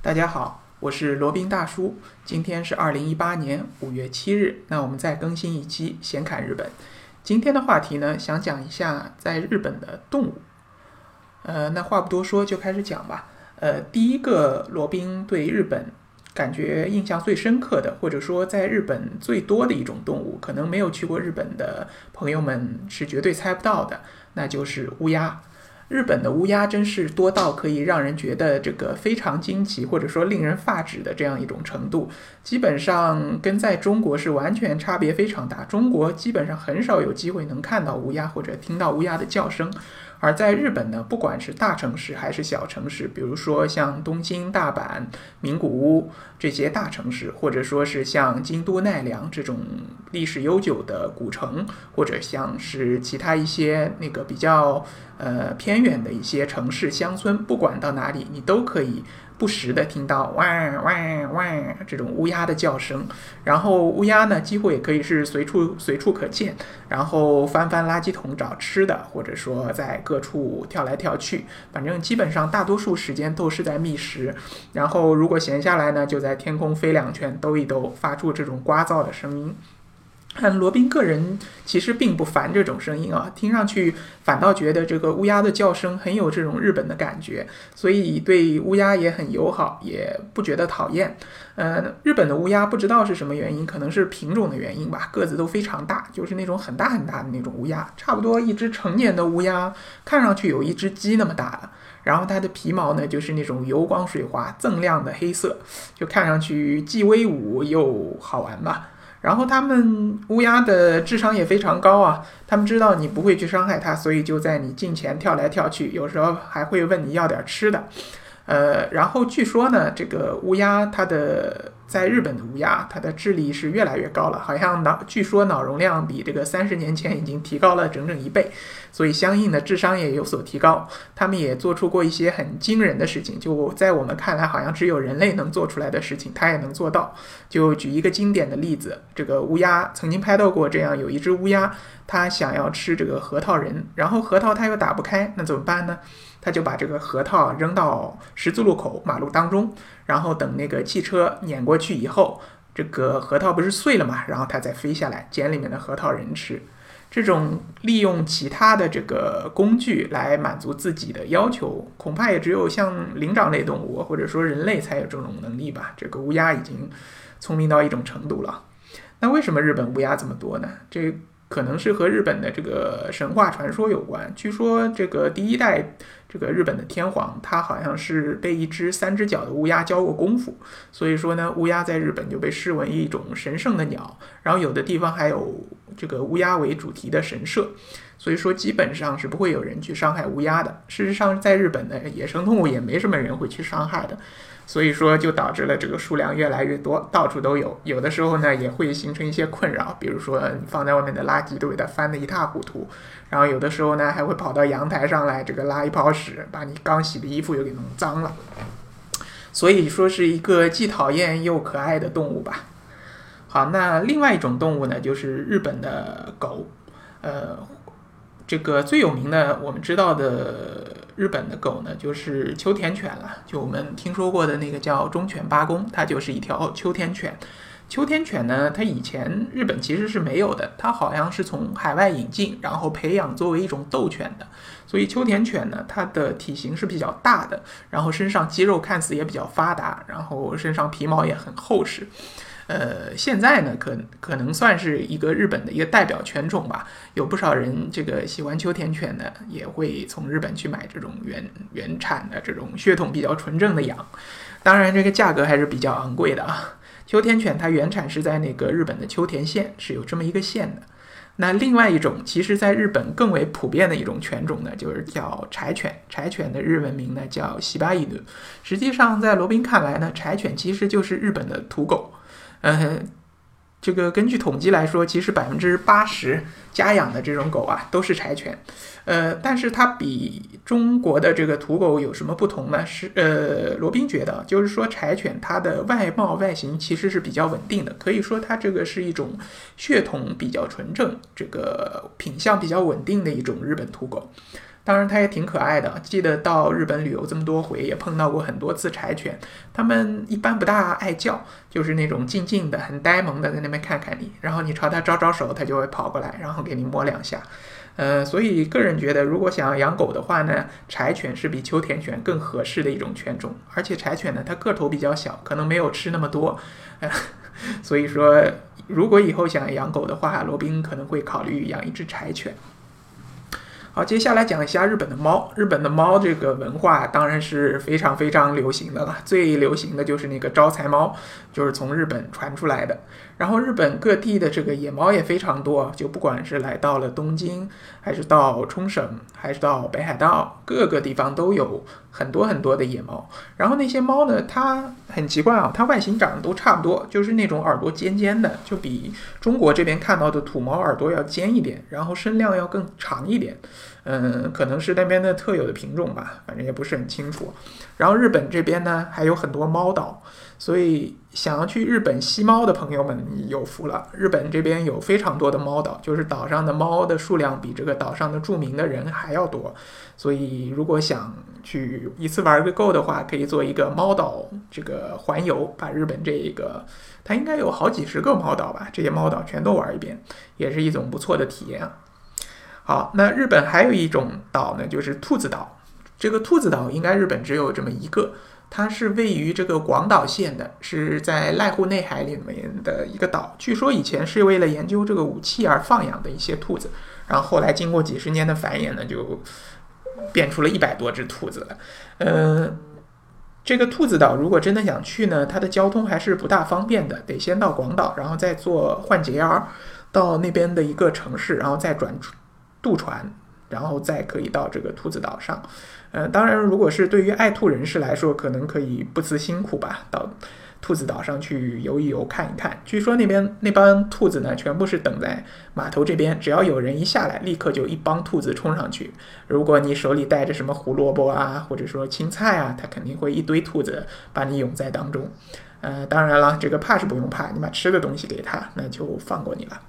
大家好，我是罗宾大叔。今天是二零一八年五月七日，那我们再更新一期闲侃日本。今天的话题呢，想讲一下在日本的动物。呃，那话不多说，就开始讲吧。呃，第一个罗宾对日本感觉印象最深刻的，或者说在日本最多的一种动物，可能没有去过日本的朋友们是绝对猜不到的，那就是乌鸦。日本的乌鸦真是多到可以让人觉得这个非常惊奇，或者说令人发指的这样一种程度，基本上跟在中国是完全差别非常大。中国基本上很少有机会能看到乌鸦或者听到乌鸦的叫声。而在日本呢，不管是大城市还是小城市，比如说像东京、大阪、名古屋这些大城市，或者说是像京都、奈良这种历史悠久的古城，或者像是其他一些那个比较呃偏远的一些城市乡村，不管到哪里，你都可以。不时的听到汪汪汪这种乌鸦的叫声，然后乌鸦呢几乎也可以是随处随处可见，然后翻翻垃圾桶找吃的，或者说在各处跳来跳去，反正基本上大多数时间都是在觅食。然后如果闲下来呢，就在天空飞两圈，兜一兜，发出这种聒噪的声音。但罗宾个人其实并不烦这种声音啊，听上去反倒觉得这个乌鸦的叫声很有这种日本的感觉，所以对乌鸦也很友好，也不觉得讨厌。呃，日本的乌鸦不知道是什么原因，可能是品种的原因吧，个子都非常大，就是那种很大很大的那种乌鸦，差不多一只成年的乌鸦看上去有一只鸡那么大了。然后它的皮毛呢，就是那种油光水滑、锃亮的黑色，就看上去既威武又好玩吧。然后他们乌鸦的智商也非常高啊，他们知道你不会去伤害它，所以就在你近前跳来跳去，有时候还会问你要点吃的。呃，然后据说呢，这个乌鸦它的。在日本的乌鸦，它的智力是越来越高了，好像脑据说脑容量比这个三十年前已经提高了整整一倍，所以相应的智商也有所提高。他们也做出过一些很惊人的事情，就在我们看来好像只有人类能做出来的事情，它也能做到。就举一个经典的例子，这个乌鸦曾经拍到过这样，有一只乌鸦，它想要吃这个核桃仁，然后核桃它又打不开，那怎么办呢？他就把这个核桃扔到十字路口马路当中，然后等那个汽车碾过去以后，这个核桃不是碎了嘛？然后它再飞下来捡里面的核桃仁吃。这种利用其他的这个工具来满足自己的要求，恐怕也只有像灵长类动物或者说人类才有这种能力吧。这个乌鸦已经聪明到一种程度了。那为什么日本乌鸦这么多呢？这可能是和日本的这个神话传说有关。据说这个第一代这个日本的天皇，他好像是被一只三只脚的乌鸦教过功夫，所以说呢，乌鸦在日本就被视为一种神圣的鸟。然后有的地方还有这个乌鸦为主题的神社，所以说基本上是不会有人去伤害乌鸦的。事实上，在日本的野生动物也没什么人会去伤害的。所以说，就导致了这个数量越来越多，到处都有。有的时候呢，也会形成一些困扰，比如说你放在外面的垃圾都给它翻得一塌糊涂。然后有的时候呢，还会跑到阳台上来，这个拉一泡屎，把你刚洗的衣服又给弄脏了。所以说是一个既讨厌又可爱的动物吧。好，那另外一种动物呢，就是日本的狗，呃。这个最有名的，我们知道的日本的狗呢，就是秋田犬了。就我们听说过的那个叫忠犬八公，它就是一条秋田犬。秋田犬呢，它以前日本其实是没有的，它好像是从海外引进，然后培养作为一种斗犬的。所以秋田犬呢，它的体型是比较大的，然后身上肌肉看似也比较发达，然后身上皮毛也很厚实。呃，现在呢，可可能算是一个日本的一个代表犬种吧。有不少人这个喜欢秋田犬的，也会从日本去买这种原原产的这种血统比较纯正的羊。当然，这个价格还是比较昂贵的啊。秋田犬它原产是在那个日本的秋田县，是有这么一个县的。那另外一种，其实在日本更为普遍的一种犬种呢，就是叫柴犬。柴犬的日文名呢叫西巴伊努。实际上，在罗宾看来呢，柴犬其实就是日本的土狗。嗯，这个根据统计来说，其实百分之八十家养的这种狗啊都是柴犬。呃，但是它比中国的这个土狗有什么不同呢？是呃，罗宾觉得，就是说柴犬它的外貌外形其实是比较稳定的，可以说它这个是一种血统比较纯正、这个品相比较稳定的一种日本土狗。当然它也挺可爱的。记得到日本旅游这么多回，也碰到过很多次柴犬，它们一般不大爱叫，就是那种静静的、很呆萌的在那边看看你，然后你朝它招招手，它就会跑过来，然后给你摸两下。呃，所以个人觉得，如果想要养狗的话呢，柴犬是比秋田犬更合适的一种犬种。而且柴犬呢，它个头比较小，可能没有吃那么多，所以说，如果以后想养狗的话，罗宾可能会考虑养一只柴犬。好，接下来讲一下日本的猫。日本的猫这个文化当然是非常非常流行的了，最流行的就是那个招财猫，就是从日本传出来的。然后日本各地的这个野猫也非常多，就不管是来到了东京，还是到冲绳，还是到北海道，各个地方都有很多很多的野猫。然后那些猫呢，它很奇怪啊，它外形长得都差不多，就是那种耳朵尖尖的，就比中国这边看到的土猫耳朵要尖一点，然后身量要更长一点。嗯，可能是那边的特有的品种吧，反正也不是很清楚。然后日本这边呢，还有很多猫岛。所以，想要去日本吸猫的朋友们有福了。日本这边有非常多的猫岛，就是岛上的猫的数量比这个岛上的著名的人还要多。所以，如果想去一次玩个够的话，可以做一个猫岛这个环游，把日本这个它应该有好几十个猫岛吧，这些猫岛全都玩一遍，也是一种不错的体验啊。好，那日本还有一种岛呢，就是兔子岛。这个兔子岛应该日本只有这么一个。它是位于这个广岛县的，是在濑户内海里面的一个岛。据说以前是为了研究这个武器而放养的一些兔子，然后后来经过几十年的繁衍呢，就变出了一百多只兔子了。嗯，这个兔子岛如果真的想去呢，它的交通还是不大方便的，得先到广岛，然后再坐换节儿到那边的一个城市，然后再转渡船。然后再可以到这个兔子岛上，呃，当然，如果是对于爱兔人士来说，可能可以不辞辛苦吧，到兔子岛上去游一游、看一看。据说那边那帮兔子呢，全部是等在码头这边，只要有人一下来，立刻就一帮兔子冲上去。如果你手里带着什么胡萝卜啊，或者说青菜啊，它肯定会一堆兔子把你拥在当中。呃，当然了，这个怕是不用怕，你把吃的东西给它，那就放过你了。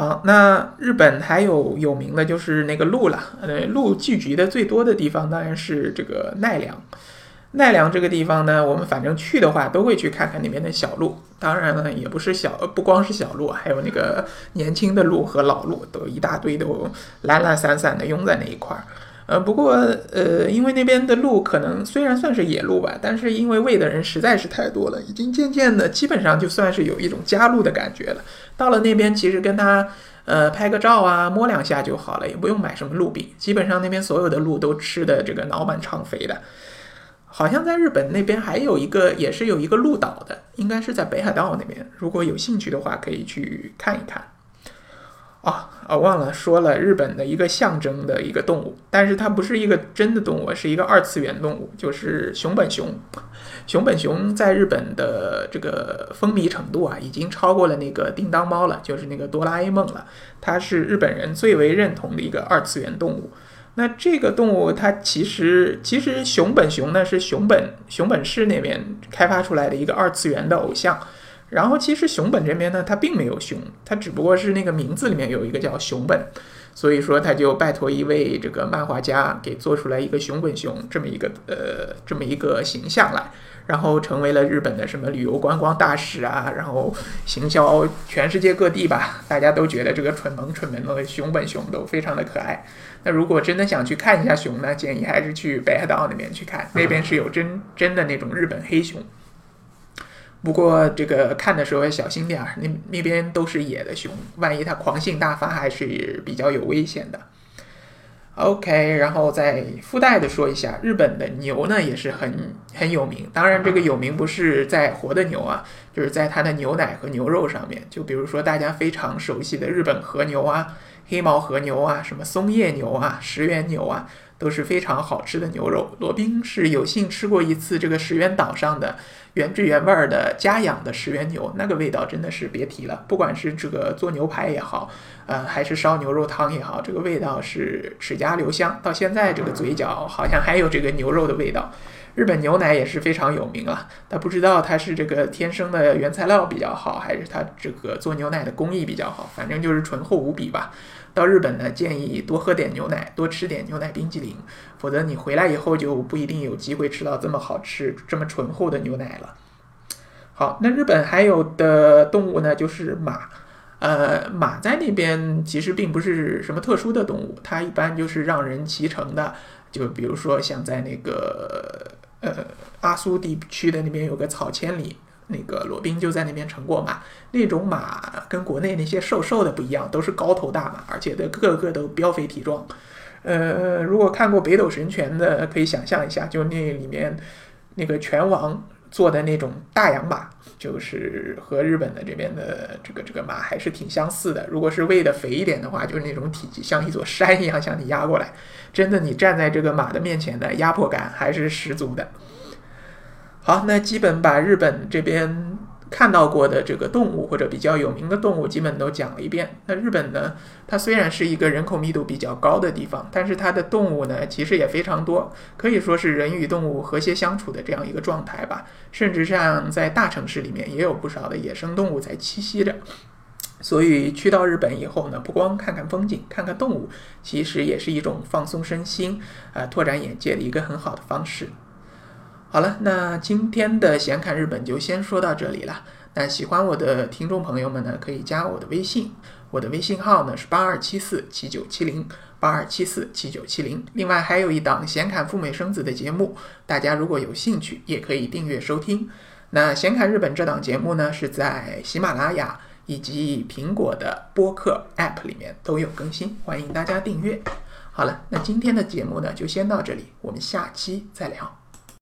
好，那日本还有有名的就是那个鹿了。呃，鹿聚集的最多的地方当然是这个奈良。奈良这个地方呢，我们反正去的话都会去看看那边的小鹿。当然了，也不是小，不光是小鹿，还有那个年轻的鹿和老鹿，都一大堆，都懒懒散散的拥在那一块儿。呃，不过呃，因为那边的鹿可能虽然算是野鹿吧，但是因为喂的人实在是太多了，已经渐渐的基本上就算是有一种家鹿的感觉了。到了那边，其实跟他呃拍个照啊，摸两下就好了，也不用买什么鹿饼。基本上那边所有的鹿都吃的这个脑满肠肥的。好像在日本那边还有一个，也是有一个鹿岛的，应该是在北海道那边。如果有兴趣的话，可以去看一看。啊啊，忘了说了，日本的一个象征的一个动物，但是它不是一个真的动物，是一个二次元动物，就是熊本熊。熊本熊在日本的这个风靡程度啊，已经超过了那个叮当猫了，就是那个哆啦 A 梦了。它是日本人最为认同的一个二次元动物。那这个动物它其实其实熊本熊呢是熊本熊本市那边开发出来的一个二次元的偶像。然后其实熊本这边呢，它并没有熊，它只不过是那个名字里面有一个叫熊本，所以说他就拜托一位这个漫画家给做出来一个熊本熊这么一个呃这么一个形象来，然后成为了日本的什么旅游观光大使啊，然后行销全世界各地吧，大家都觉得这个蠢萌蠢萌的熊本熊都非常的可爱。那如果真的想去看一下熊呢，建议还是去北海道那边去看，那边是有真真的那种日本黑熊。不过这个看的时候要小心点儿，那那边都是野的熊，万一它狂性大发，还是比较有危险的。OK，然后再附带的说一下，日本的牛呢也是很很有名。当然，这个有名不是在活的牛啊，就是在它的牛奶和牛肉上面。就比如说大家非常熟悉的日本和牛啊、黑毛和牛啊、什么松叶牛啊、石原牛啊，都是非常好吃的牛肉。罗宾是有幸吃过一次这个石原岛上的。原汁原味儿的家养的石原牛，那个味道真的是别提了。不管是这个做牛排也好，呃，还是烧牛肉汤也好，这个味道是齿颊留香。到现在这个嘴角好像还有这个牛肉的味道。日本牛奶也是非常有名啊，他不知道它是这个天生的原材料比较好，还是它这个做牛奶的工艺比较好，反正就是醇厚无比吧。到日本呢，建议多喝点牛奶，多吃点牛奶冰激凌，否则你回来以后就不一定有机会吃到这么好吃、这么醇厚的牛奶了。好，那日本还有的动物呢，就是马。呃，马在那边其实并不是什么特殊的动物，它一般就是让人骑乘的。就比如说像在那个呃阿苏地区的那边有个草千里，那个罗宾就在那边乘过马。那种马跟国内那些瘦瘦的不一样，都是高头大马，而且的个个都膘肥体壮。呃，如果看过《北斗神拳》的，可以想象一下，就那里面那个拳王。做的那种大洋马，就是和日本的这边的这个这个马还是挺相似的。如果是喂的肥一点的话，就是那种体积像一座山一样向你压过来，真的你站在这个马的面前的压迫感还是十足的。好，那基本把日本这边。看到过的这个动物或者比较有名的动物，基本都讲了一遍。那日本呢，它虽然是一个人口密度比较高的地方，但是它的动物呢，其实也非常多，可以说是人与动物和谐相处的这样一个状态吧。甚至像在大城市里面，也有不少的野生动物在栖息着。所以去到日本以后呢，不光看看风景、看看动物，其实也是一种放松身心、呃拓展眼界的一个很好的方式。好了，那今天的闲侃日本就先说到这里了。那喜欢我的听众朋友们呢，可以加我的微信，我的微信号呢是八二七四七九七零八二七四七九七零。另外还有一档闲侃赴美生子的节目，大家如果有兴趣，也可以订阅收听。那闲侃日本这档节目呢，是在喜马拉雅以及苹果的播客 App 里面都有更新，欢迎大家订阅。好了，那今天的节目呢就先到这里，我们下期再聊。